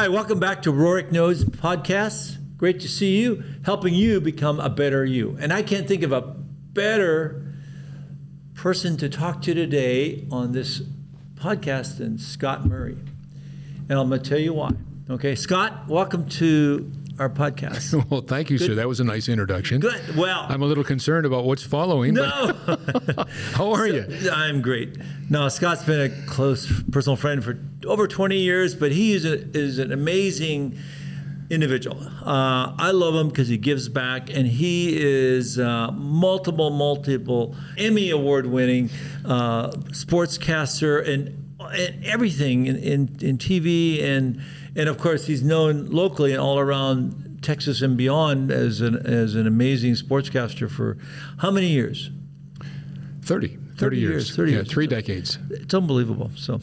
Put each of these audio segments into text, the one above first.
Hi, welcome back to Rohrich Knows Podcasts. Great to see you, helping you become a better you. And I can't think of a better person to talk to today on this podcast than Scott Murray. And I'm going to tell you why. Okay, Scott, welcome to our podcast. Well, thank you, sir. That was a nice introduction. Good. Well, I'm a little concerned about what's following. no. how are you? I'm great. Now, Scott's been a close personal friend for over 20 years, but he is, a, is an amazing individual. Uh, I love him because he gives back, and he is uh, multiple, multiple Emmy award winning uh, sportscaster and, and everything in, in, in TV. And, and of course, he's known locally and all around Texas and beyond as an, as an amazing sportscaster for how many years? 30. 30, years. years, 30 yeah, years. three decades. It's unbelievable. So,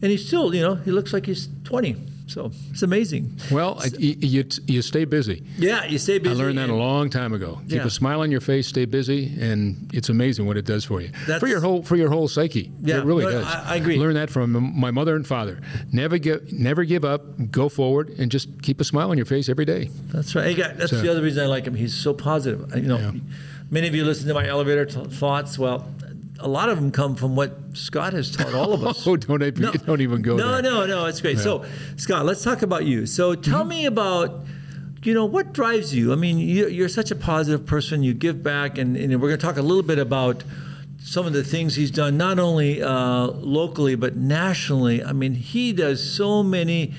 and he's still, you know, he looks like he's 20. So it's amazing. Well, I, you, you, you stay busy. Yeah, you stay busy. I learned that a long time ago. Keep Yeah. a smile on your face, stay busy, and it's amazing what it does for you. That's- for your whole for your whole psyche. Yeah, it really does. I- I agree. Learn that from my mother and father. Never give never give up. Go forward and just keep a smile on your face every day. That's right. That's So- the other reason I like him. He's so positive. You know, Yeah. many of you listen to my elevator t- thoughts. Well, a lot of them come from what Scott has taught all of us. Oh, don't even, don't even go no, there. no, no. No. It's great. So, Scott, let's talk about you. So, tell Mm-hmm. me about, you know, what drives you? I mean, you, you're such a positive person. You give back, and, and we're going to talk a little bit about some of the things he's done, not only uh, locally but nationally. I mean, he does so many.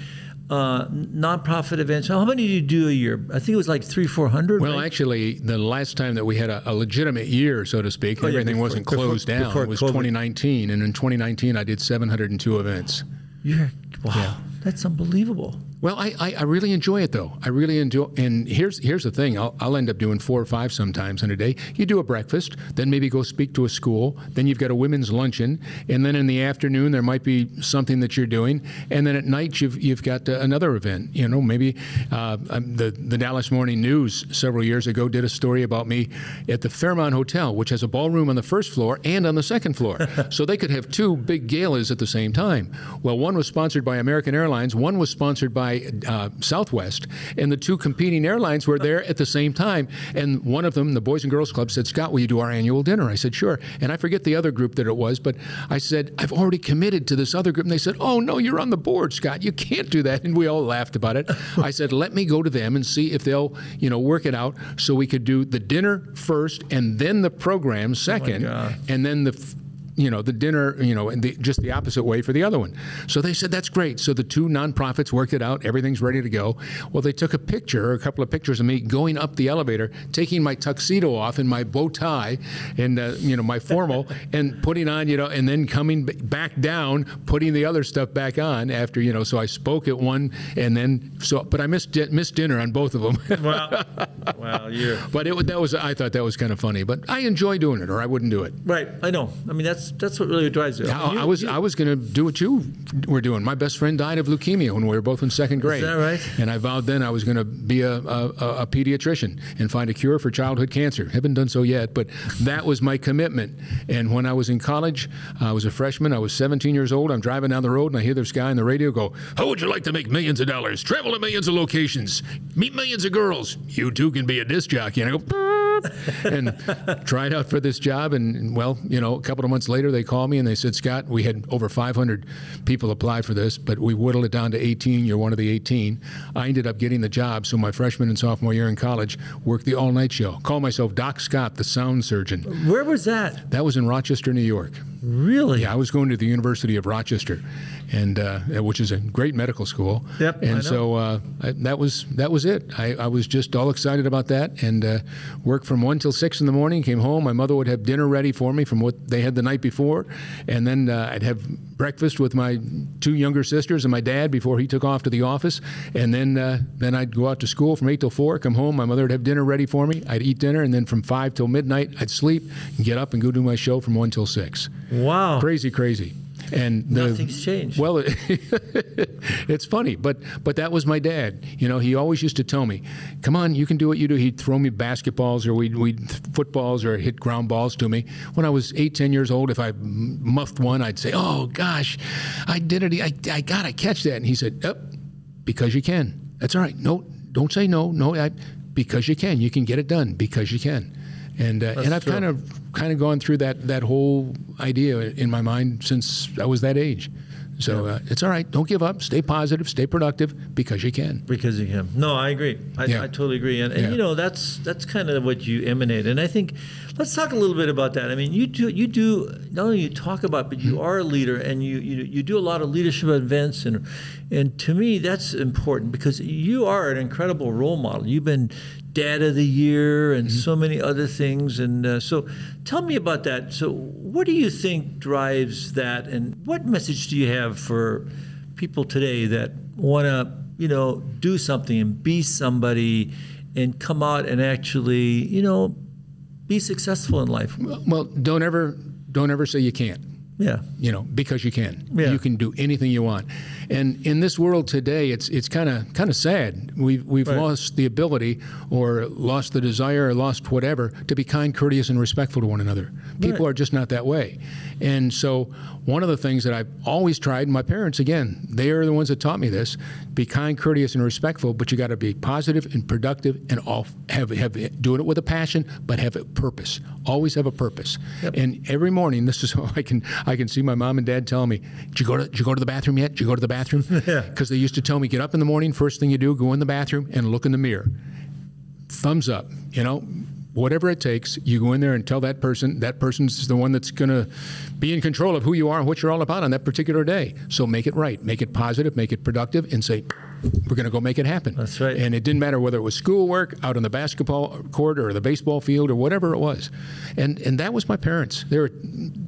Uh, nonprofit events. How many do you do a year? I think it was like three, four hundred. Well, actually, the last time that we had a, a legitimate year, so to speak, Oh, yeah, everything before- wasn't before- closed down. before it was COVID. 2019, and in 2019, I did 702 events. You're, wow, that's unbelievable. Well, I, I, I really enjoy it though. I really enjoy. And here's here's the thing. I'll, I'll end up doing four or five sometimes in a day. You do a breakfast, then maybe go speak to a school. Then you've got a women's luncheon, and then in the afternoon there might be something that you're doing, and then at night you've you've got uh, another event. You know, maybe uh, um, the the Dallas Morning News several years ago did a story about me at the Fairmont Hotel, which has a ballroom on the first floor and on the second floor, so they could have two big galas at the same time. Well, one was sponsored by American Airlines, one was sponsored by uh, Southwest, and the two competing airlines were there at the same time. And one of them, the Boys and Girls Club, said, "Scott, will you do our annual dinner?" I said, "Sure." And I forget the other group that it was, but I said, "I've already committed to this other group," and they said, "Oh no, you're on the board, Scott. You can't do that." And we all laughed about it. I said, "Let me go to them and see if they'll, you know, work it out so we could do the dinner first and then the program second, God. and then the." f- you know the dinner you know and the, just the opposite way for the other one. So they said that's great. So the two nonprofits worked it out. Everything's ready to go. Well they took a picture a couple of pictures of me going up the elevator taking my tuxedo off and my bow tie and uh, you know my formal and putting on you know and then coming back down putting the other stuff back on after you know so i spoke at one and then so but i missed missed dinner on both of them. Well, wow, you're but it that was i thought that was kind of funny but i enjoy doing it or i wouldn't do it. Right. I know. I mean, that's that's what really drives you. I, You- I was you- I was going to do what you were doing. My best friend died of leukemia when we were both in second grade. Is that right? And I vowed then I was going to be a, a, a, a pediatrician and find a cure for childhood cancer. Haven't done so yet, but that was my commitment. And when I was in college, I was a freshman. I was 17 years old. I'm driving down the road and I hear this guy on the radio go, "How would you like to make millions of dollars? Travel to millions of locations, meet millions of girls. You too can be a disc jockey." And I go. And tried out for this job. And well, you know, a couple of months later, they called me and they said, Scott, we had over 500 people apply for this, but we whittled it down to 18. You're one of the 18. I ended up getting the job. So my freshman and sophomore year in college, worked the all night show. Call myself Doc Scott, the sound surgeon. Where was that? That was in Rochester, New York. Really? Yeah, I was going to the University of Rochester, and uh, which is a great medical school. Yep, And so uh, I, that was that was it. I, I was just all excited about that, and uh, worked from one till six in the morning. Came home. My mother would have dinner ready for me from what they had the night before, and then uh, I'd have breakfast with my two younger sisters and my dad before he took off to the office, and then uh, then I'd go out to school from eight till four. Come home. My mother would have dinner ready for me. I'd eat dinner, and then from five till midnight, I'd sleep, and get up and go do my show from one till six. Wow. Crazy, crazy. And the, Nothing's changed. Well, it's funny, but but that was my dad. You know, he always used to tell me, "Come on, you can do what you do." He'd throw me basketballs or we'd, we'd footballs or hit ground balls to me. When I was eight, ten years old, if I muffed one, I'd say, "Oh gosh, I did it! I, I gotta catch that!" And he said, "Up." because you can. That's all right. No, don't say no. No, I, because you can. You can get it done because you can. And uh, and I've true. kind of kind of gone through that that whole idea in my mind since I was that age. So uh, it's all right. Don't give up. Stay positive. Stay productive because you can. because you can. No, I agree. I, Yeah. I totally agree. And, and Yeah. you know, that's that's kind of what you emanate. And I think let's talk a little bit about that. I mean, you do you do not only you talk about, but you are a leader, and you you, you do a lot of leadership events, and and to me that's important because you are an incredible role model. You've been dad of the year and Mm-hmm. so many other things. And uh, so, tell me about that. So, what do you think drives that, and what message do you have for people today that want to, you know, do something and be somebody and come out and actually, you know, be successful in life? Well, don't ever don't ever say you can't. Yeah. you know, because you can. Yeah. You can do anything you want. And in this world today, it's it's kind of kind of sad. We've we've Right. lost the ability, or lost the desire, or lost whatever, to be kind, courteous, and respectful to one another. People Right. are just not that way. And so, one of the things that I've always tried, my parents again, they are the ones that taught me this: be kind, courteous, and respectful. But you got to be positive and productive, and all have have doing it with a passion, but have a purpose. Always have a purpose. And every morning, this is how I can I can see my mom and dad telling me, "Did you go to did you go to the bathroom yet? Did you go to the bathroom?" Because they used to tell me, "Get up in the morning. First thing you do, go in the bathroom and look in the mirror." Thumbs up. You know, whatever it takes, you go in there and tell that person. That person's the one that's going to be in control of who you are and what you're all about on that particular day. So make it right, make it positive, make it productive, and say. We're going to go make it happen. That's right. And it didn't matter whether it was schoolwork, out on the basketball court, or the baseball field, or whatever it was. And and that was my parents. They were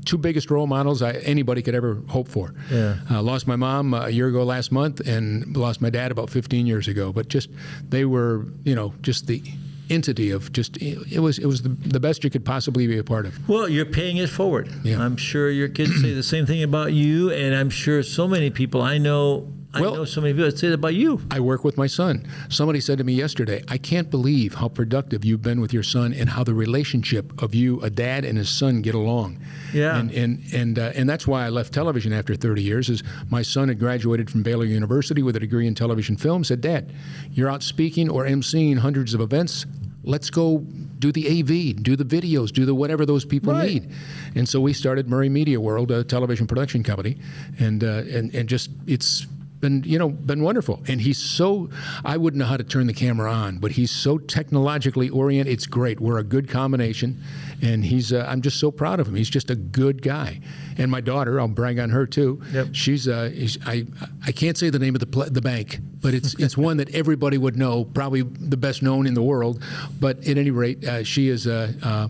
two biggest role models I, anybody could ever hope for. Yeah. Uh, lost my mom uh, a year ago last month, and lost my dad about 15 years ago. But just they were, you know, just the entity of just it was it was the, the best you could possibly be a part of. Well, you're paying it forward. Yeah. I'm sure your kids say the same thing about you, and I'm sure so many people I know. I Well- know so many people that say that about you. I work with my son. Somebody said to me yesterday, I can't believe how productive you've been with your son and how the relationship of you, a dad and his son, get along. Yeah. And and and, uh, and that's why I left television after 30 years. Is my son had graduated from Baylor University with a degree in television film. Said, Dad, you're out speaking or emceeing hundreds of events. Let's go do the AV, do the videos, do the whatever those people Right. need. And so we started Murray Media World, a television production company, and uh, and and just it's been you know been wonderful. And he's so I wouldn't know how to turn the camera on, but he's so technologically oriented. It's great. We're a good combination, and he's uh, I'm just so proud of him. He's just a good guy. And my daughter, I'll brag on her too. Yep. She's uh, I I can't say the name of the pl- the bank, but it's it's one that everybody would know, probably the best known in the world. But at any rate, uh, she is uh, uh,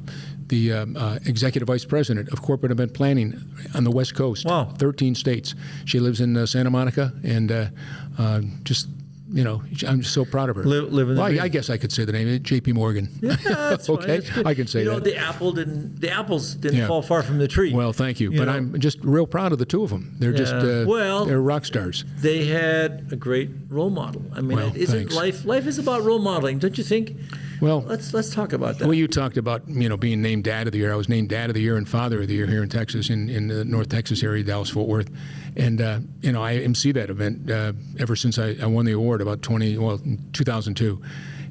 the um, uh, executive vice president of corporate event planning on the West Coast. Wow. 13 states. She lives in uh, Santa Monica, and uh, uh, just you know, I'm just so proud of her. Live- the well, I. I guess I could say the name. J.P. Morgan. Yeah, okay. I can say that. you know, that. the apple didn't. The apples didn't Yeah. fall far from the tree. Well, thank you. You but know? I'm just real proud of the two of them. They're just uh, Well- they're rock stars. they had a great role model. I mean, Well, isn't thanks. life? Life is about role modeling, don't you think? Well, Let's let's talk about that. Well, you talked about you know being named Dad of the Year. I was named Dad of the Year and Father of the Year here in Texas, in, in the North Texas area, Dallas Fort Worth, and uh, you know I MC that event uh, ever since I, I won the award about 20 well 2002.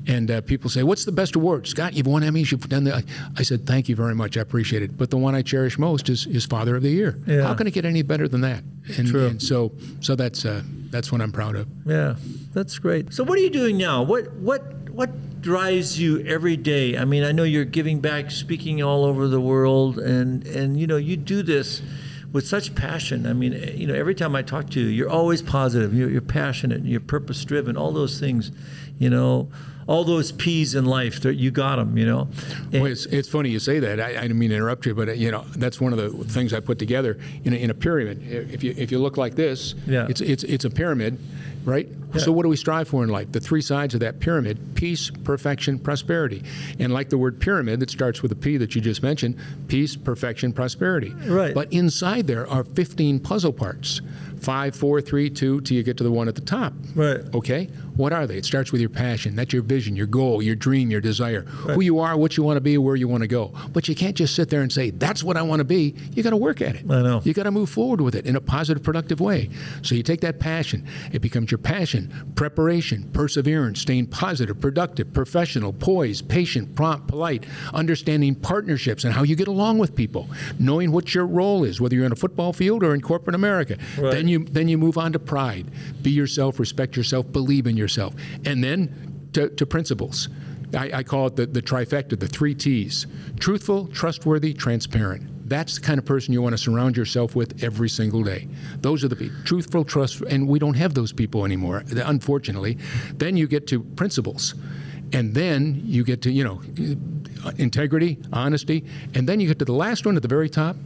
And uh, people say, "What's the best award, Scott? You've won Emmys. You've done that." I said, "Thank you very much. I appreciate it." But the one I cherish most is, is Father of the Year. Yeah. How can it get any better than that? And, True. and so, so that's uh, that's what I'm proud of. Yeah, that's great. So, what are you doing now? What what what drives you every day? I mean, I know you're giving back, speaking all over the world, and and you know you do this with such passion. I mean, you know, every time I talk to you, you're always positive. You're, you're passionate. You're purpose driven. All those things, you know, all those P's in life. You got them. You know. And- Well, it's, it's funny you say that. I, I didn't mean to interrupt you, but uh, you know that's one of the things I put together in a, in a pyramid. If you if you look like this, Yeah. it's it's it's a pyramid, right? So what do we strive for in life? The three sides of that pyramid: peace, perfection, prosperity. And like the word pyramid, that starts with a P that you just mentioned: peace, perfection, prosperity. Right. But inside there are 15 puzzle parts. Five, four, three, two, till you get to the one at the top. Right. Okay? What are they? It starts with your passion. That's your vision. your goal, your dream, your desire, who you are, what you want to be, where you want to go. But you can't just sit there and say, that's what I want to be. You got to work at it. I know. You got to move forward with it in a positive, productive way. So you take that passion, it becomes your passion, preparation, perseverance, staying positive, productive, professional, poised, patient, prompt, polite, understanding partnerships and how you get along with people, knowing what your role is, whether you're on a football field or in corporate America. Right. Then you then you move on to pride. Be yourself, respect yourself, believe in yourself. And then to, to principles. I, I call it the, the trifecta, the three T's truthful, trustworthy, transparent. That's the kind of person you want to surround yourself with every single day. Those are the people, truthful, trust, and we don't have those people anymore, unfortunately. Then you get to principles. And then you get to, you know, integrity, honesty. And then you get to the last one at the very top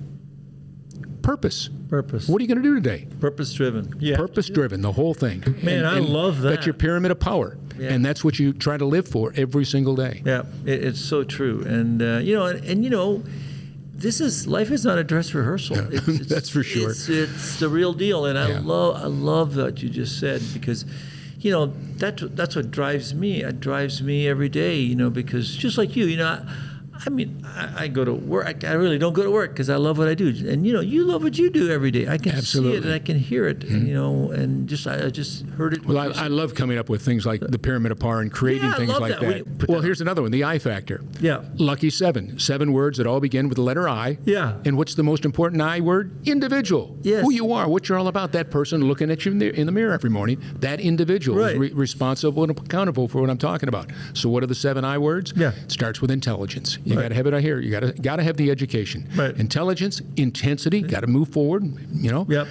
purpose. Purpose. What are you going to do today? Purpose driven. Yeah. Purpose driven, the whole thing. Man, I love that. That's your pyramid of power. Yeah. And that's what you try to live for every single day. Yeah, it, it's so true. And uh, you know, and, and you know, this is life is not a dress rehearsal. It's, it's, That's for sure. It's, it's the real deal, and I Yeah. love I love what you just said because, you know, that that's what drives me. It drives me every day. You know, because just like you, you know. I, mean, I, I go to work. I, I really don't go to work because I love what I do, and you know, you love what you do every day. I can see it Mm-hmm. and I can hear it, and, you know, and just I, I just heard it. Well, I, I love coming up with things like the pyramid of power and creating Yeah, things like that. that. Well, here's another one the I factor. Yeah. Lucky seven. Seven words that all begin with the letter I. Yeah. And what's the most important I word? Individual. Yes. Who you are, what you're all about. That person looking at you in the, in the mirror every morning. That individual is re- responsible and accountable for what I'm talking about. So, what are the seven I words? Yeah. It starts with intelligence. You Right. got to have it out here. You got to got to have the education. Right. Intelligence, intensity. Got to move forward. You know. Yep.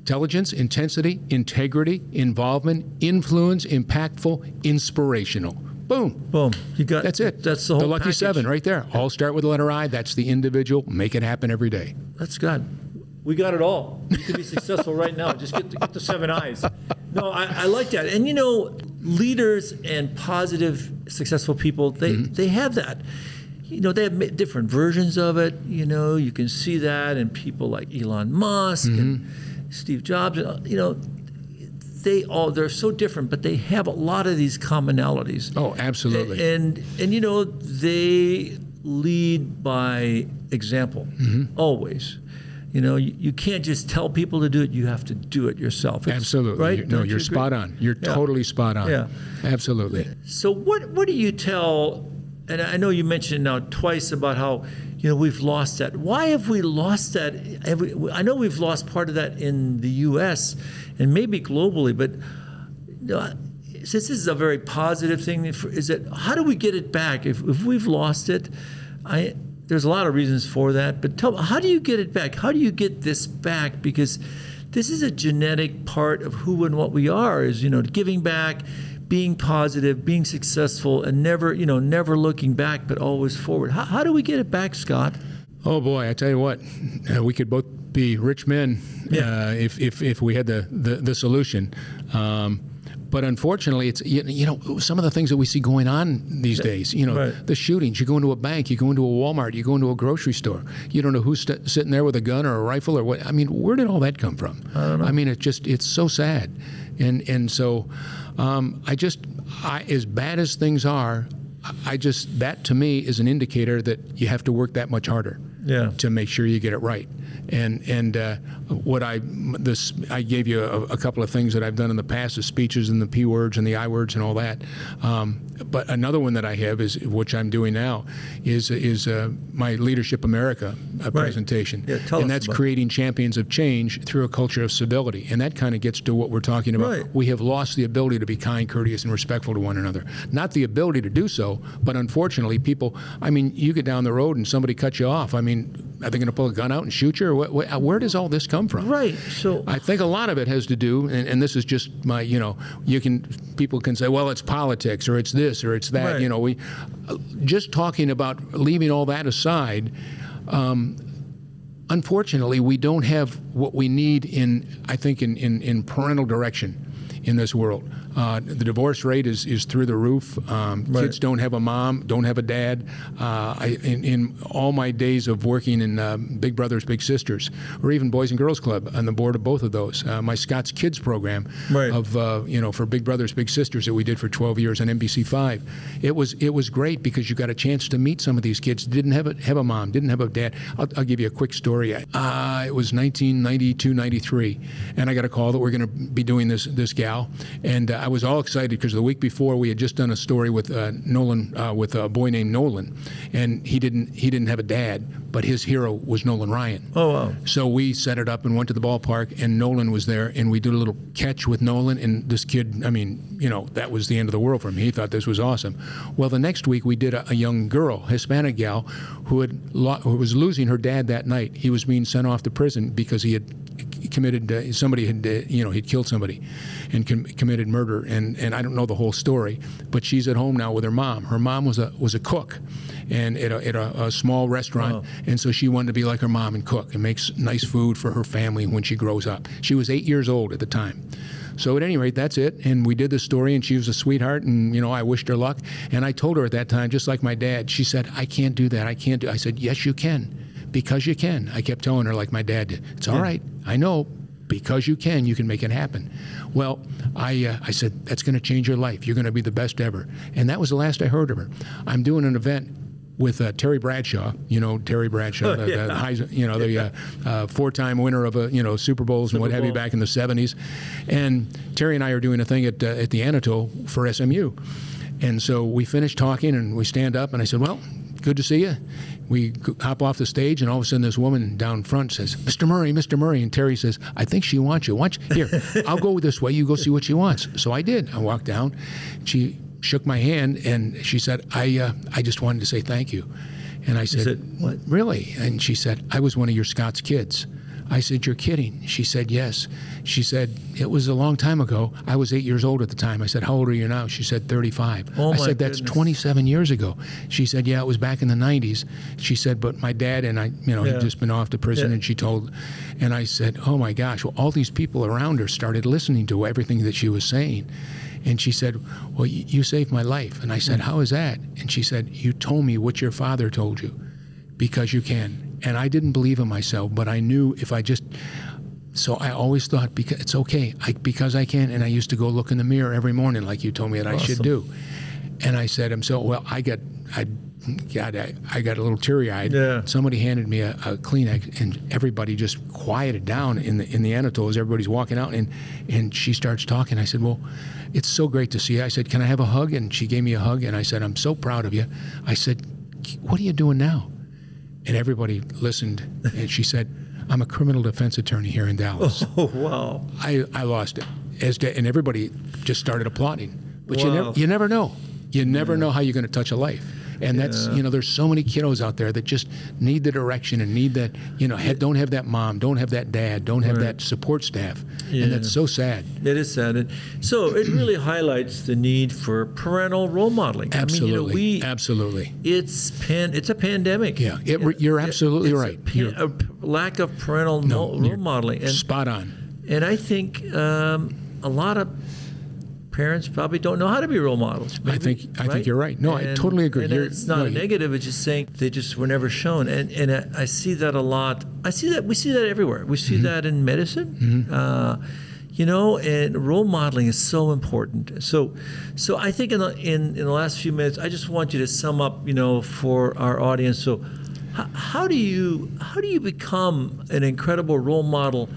Intelligence, intensity, integrity, involvement, influence, impactful, inspirational. Boom. Boom. You got That's it. That's the whole The lucky package. seven right there. All start with the letter I. That's the individual. Make it happen every day. That's good. We got it all. You can be successful right now. Just get the, get the seven eyes. No, I, I like that. And you know, leaders and positive, successful people, they, mm-hmm. they have that. You know, they have different versions of it. You know, you can see that in people like Elon Musk and Steve Jobs. and, You know, they all they're so different, but they have a lot of these commonalities. Oh, absolutely. And and you know they lead by example Mm-hmm. always. You know you, you can't just tell people to do it; you have to do it yourself. It's- Absolutely. right? You- no, you're you spot on. You're Yeah. totally spot on. Yeah. Absolutely. So what what do you tell? And I know you mentioned now twice about how you know we've lost that. Why have we lost that? We, I know we've lost part of that in the U.S. and maybe globally, but since this is a very positive thing, is that how do we get it back? If, if we've lost it, I there's a lot of reasons for that. But tell how do you get it back? How do you get this back? Because this is a genetic part of who and what we are. Is you know giving back, being positive, being successful, and never you know never looking back, but always forward. How, how do we get it back, Scott? Oh boy, I tell you what, uh, we could both be rich men Yeah. uh, if, if if we had the the, the solution. Um, but unfortunately, it's you, you know some of the things that we see going on these days. You know, Right. the shootings. You go into a bank, you go into a Walmart, you go into a grocery store. You don't know who's st- sitting there with a gun or a rifle or what. I mean, where did all that come from? I don't know. I mean, it's just it's so sad, and and so um, I just I, as bad as things are, I just that to me is an indicator that you have to work that much harder Yeah. to make sure you get it right. And and uh, what I this I gave you a, a couple of things that I've done in the past, the speeches and the p words and the i words and all that. Um, but another one that I have is which I'm doing now is is uh, my Leadership America uh, presentation, Yeah, and that's creating champions of change through a culture of civility, and that kind of gets to what we're talking about. Right. We have lost the ability to be kind, courteous, and respectful to one another. Not the ability to do so, but unfortunately, people. I mean, you get down the road and somebody cuts you off. I mean, are they going to pull a gun out and shoot you, or where does all this come from? Right. So I think a lot of it has to do, and, and this is just my, you know, you can, people can say, well, it's politics, or it's this, or it's that. Right. You know, we, just talking about leaving all that aside. Um, unfortunately, we don't have what we need in, I think, in, in, in parental direction. in this world. Uh, the divorce rate is, is through the roof. Um, Right. Kids don't have a mom, don't have a dad. Uh, I, in, in all my days of working in uh, Big Brothers Big Sisters, or even Boys and Girls Club, on the board of both of those, uh, my Scott's Kids program Right. of uh, you know for Big Brothers Big Sisters that we did for 12 years on NBC Five, it was it was great because you got a chance to meet some of these kids. Didn't have a have a mom, didn't have a dad. I'll, I'll give you a quick story. Uh, it was 1992, 93, and I got a call that we're going to be doing this this gal, and uh, I was all excited because the week before we had just done a story with uh, Nolan uh, with a boy named Nolan, and he didn't he didn't have a dad, but his hero was Nolan Ryan. Oh, wow. So we set it up and went to the ballpark, and Nolan was there, and we did a little catch with Nolan. And this kid, I mean, you know, that was the end of the world for him. He thought this was awesome. Well, the next week we did a, a young girl, Hispanic gal, who had lo- who was losing her dad that night. He was being sent off to prison because he had committed uh, somebody had uh, you know he'd killed somebody and com- committed murder and and I don't know the whole story but she's at home now with her mom her mom was a was a cook and at a, at a, a small restaurant and so she wanted to be like her mom and cook and makes nice food for her family when she grows up she was eight years old at the time so at any rate, that's it. And we did the story, and she was a sweetheart, and you know I wished her luck. And I told her at that time, just like my dad, she said, "I can't do that. I can't do." I said, "Yes, you can, because you can." I kept telling her like my dad did. It's all right. I know, because you can, you can make it happen. Well, I uh, I said that's going to change your life. You're going to be the best ever. And that was the last I heard of her. I'm doing an event with uh, Terry Bradshaw. You know Terry Bradshaw, the, the yeah. Heis- you know the uh, uh, four-time winner of a you know Super Bowls and what have you back in the '70s. And Terry and I are doing a thing at uh, at the Anatole for SMU. And so we finished talking, and we stand up, and I said, "Well, good to see you." We hop off the stage, and all of a sudden, this woman down front says, "Mr. Murray, Mr. Murray," and Terry says, "I think she wants you. Watch here. I'll go this way. You go see what she wants." So I did. I walked down. She shook my hand, and she said, "I uh, I just wanted to say thank you." And I said, said, "What?" Really? And she said, I was one of your Scott's kids. I said, You're kidding. She said, Yes. She said, It was a long time ago. I was eight years old at the time. I said, How old are you now? She said, 35. Oh, I said, That's goodness. 27 years ago. She said, Yeah, it was back in the 90s. She said, But my dad and I, you know, Yeah. had just been off to prison. Yeah. And she told, and I said, Oh my gosh. Well, all these people around her started listening to everything that she was saying. And she said, Well, you saved my life. And I said, hmm. How is that? And she said, You told me what your father told you because you can. And I didn't believe in myself, but I knew if I just. So I always thought because it's okay I, because I can, and I used to go look in the mirror every morning like you told me that I should do. And I said, "I'm so well." I got, I, God, I, I got a little teary eyed. Yeah. Somebody handed me a, a Kleenex, and everybody just quieted down in the in the Anatole as everybody's walking out, and and she starts talking. I said, "Well, it's so great to see you." I said, "Can I have a hug?" And she gave me a hug, and I said, "I'm so proud of you." I said, "What are you doing now?" And everybody listened, and she said, "I'm a criminal defense attorney here in Dallas." Oh, wow. I, I lost it, as and everybody just started applauding. But you never you never know. You never know how you're going to touch a life. And that's you know, there's so many kiddos out there that just need the direction and need that you know, have, don't have that mom, don't have that dad, don't have Right. that support staff, Yeah. and that's so sad. It is sad. And so it really highlights the need for parental role modeling. Absolutely, I mean, you know, we, absolutely. it's pan, it's a pandemic. Yeah, it re- you're absolutely It's a pan- You're- a lack of parental you're role modeling. And, Spot on. and I think um, a lot of parents probably don't know how to be role models. I maybe, think- I think you're right. No, I totally agree. And You're- it's not no, a negative. It's just saying they just were never shown. And and I, I see that a lot. I see that we see that everywhere. We Mm-hmm. see that in medicine. Uh, you know, and role modeling is so important. So, so I think in the in, in the last few minutes, I just want you to sum up, you know, for our audience. So, how, how do you how do you become an incredible role model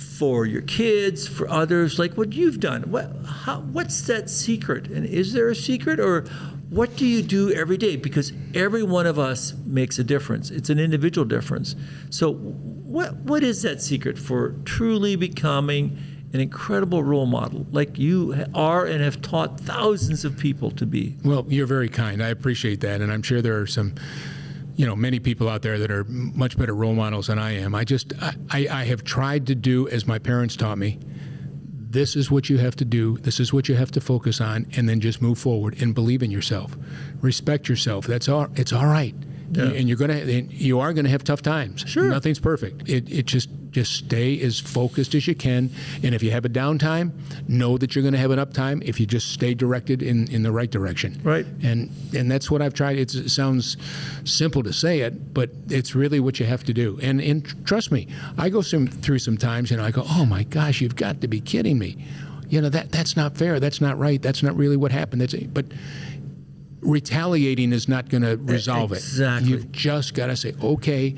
for your kids, for others, like what you've done? What how, what's that secret? And is there a secret, or what do you do every day? Because every one of us makes a difference. It's an individual difference. So, what what is that secret for truly becoming an incredible role model, like you are and have taught thousands of people to be? Well, you're very kind. I appreciate that, and I'm sure there are some, you know, many people out there that are much better role models than I am. I just, I, I have tried to do as my parents taught me. This is what you have to do. This is what you have to focus on, and then just move forward and believe in yourself. Respect yourself. That's all. It's all right. Yeah. And you're gonna, and you are gonna have tough times. Sure. Nothing's perfect. It, it just Just stay as focused as you can. And if you have a downtime, know that you're going to have an uptime if you just stay directed in, in the right direction. Right. And and that's what I've tried. It's, it sounds simple to say it, but it's really what you have to do. And and trust me, I go some, through some times and I go, oh my gosh, you've got to be kidding me. You know that that's not fair. That's not right. That's not really what happened. That's but retaliating is not going to resolve exactly. it. You've just got to say, okay,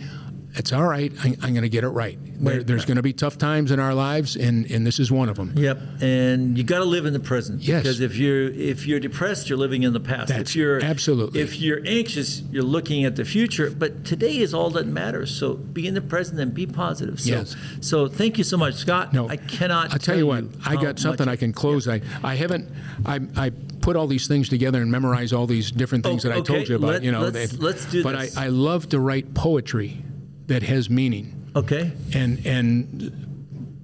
it's all right. I, I'm going to get it right. There, there's going to be tough times in our lives, and, and this is one of them. Yep, and you got to live in the present. Yes. Because if you're if you're depressed, you're living in the past. That's- if you're absolutely. If you're anxious, you're looking at the future. But today is all that matters. So be in the present and be positive. So, Yes. So thank you so much, Scott. No, I cannot. I'll tell you what. I got something I can close. I, I haven't. I, I put all these things together and memorize all these different things Oh, that I okay. told you about. Let- you know, let's- let's do But this. I, I love to write poetry that has meaning. Okay. and and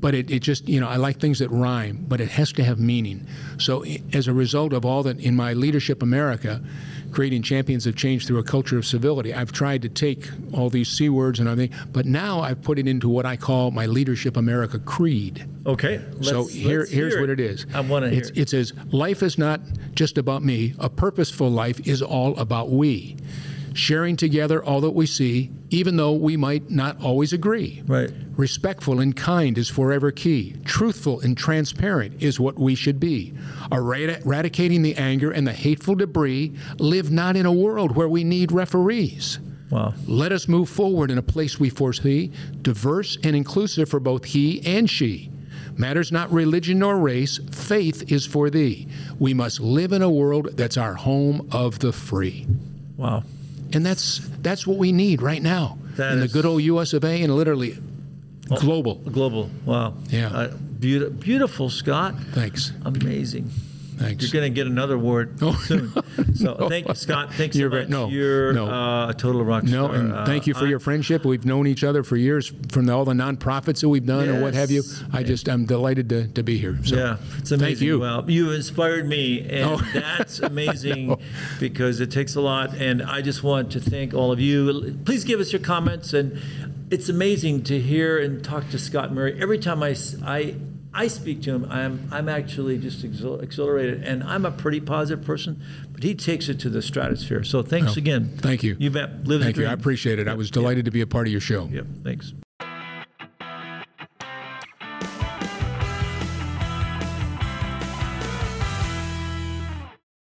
but it, it just you know I like things that rhyme, but it has to have meaning. So as a result of all that in my leadership America, creating champions of change through a culture of civility, I've tried to take all these c words and everything, but now I've put it into what I call my leadership America creed. Okay. so here, here's what it is. I want to hear. It's, it says, life is not just about me. A purposeful life is all about we. Sharing together all that we see, even though we might not always agree. Right. Respectful and kind is forever key. Truthful and transparent is what we should be. Eradi- Eradicating the anger and the hateful debris, live not in a world where we need referees. Wow. Let us move forward in a place we foresee, diverse and inclusive for both he and she. Matters not religion nor race, faith is for thee. We must live in a world that's our home of the free. Wow. And that's that's what we need right now That in the good old US of A and literally global. Global. Wow. Yeah. Uh, beautiful, beautiful, Scott. Thanks. Amazing. Thanks. You're going to get another award soon. So thank you, Scott. Thanks so You're very- much. no, You're no. uh, a total rock No, star. and Uh, thank you for I- your friendship. We've known each other for years from the, all the nonprofits that we've done and what have you. Yes. I just I'm delighted to, to be here. So Yeah, it's amazing. Thank you. Well, you inspired me, and Oh. that's amazing because it takes a lot. And I just want to thank all of you. Please give us your comments, and it's amazing to hear and talk to Scott Murray. Every time I, I, I speak to him, I'm, I'm actually just exhilarated, and I'm a pretty positive person, but he takes it to the stratosphere. So thanks oh, again. thank you. You bet. Live Thank you. I appreciate it. I was delighted to be a part of your show. Yep. Thanks.